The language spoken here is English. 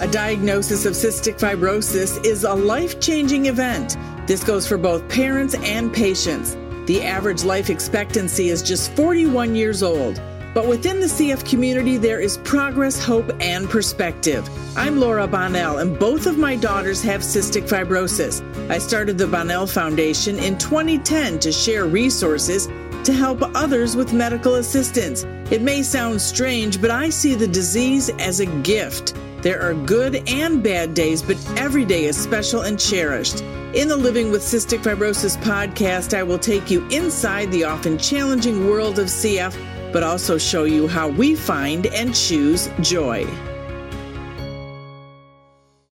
A diagnosis of cystic fibrosis is a life changing event. This goes for both parents and patients. The average life expectancy is just 41 years old. But within the CF community, there is progress, hope, and perspective. I'm Laura Bonnell, and both of my daughters have cystic fibrosis. I started the Bonnell Foundation in 2010 to share resources to help others with medical assistance. It may sound strange, but I see the disease as a gift. There are good and bad days, but every day is special and cherished. In the Living with Cystic Fibrosis podcast, I will take you inside the often challenging world of CF, but also show you how we find and choose joy.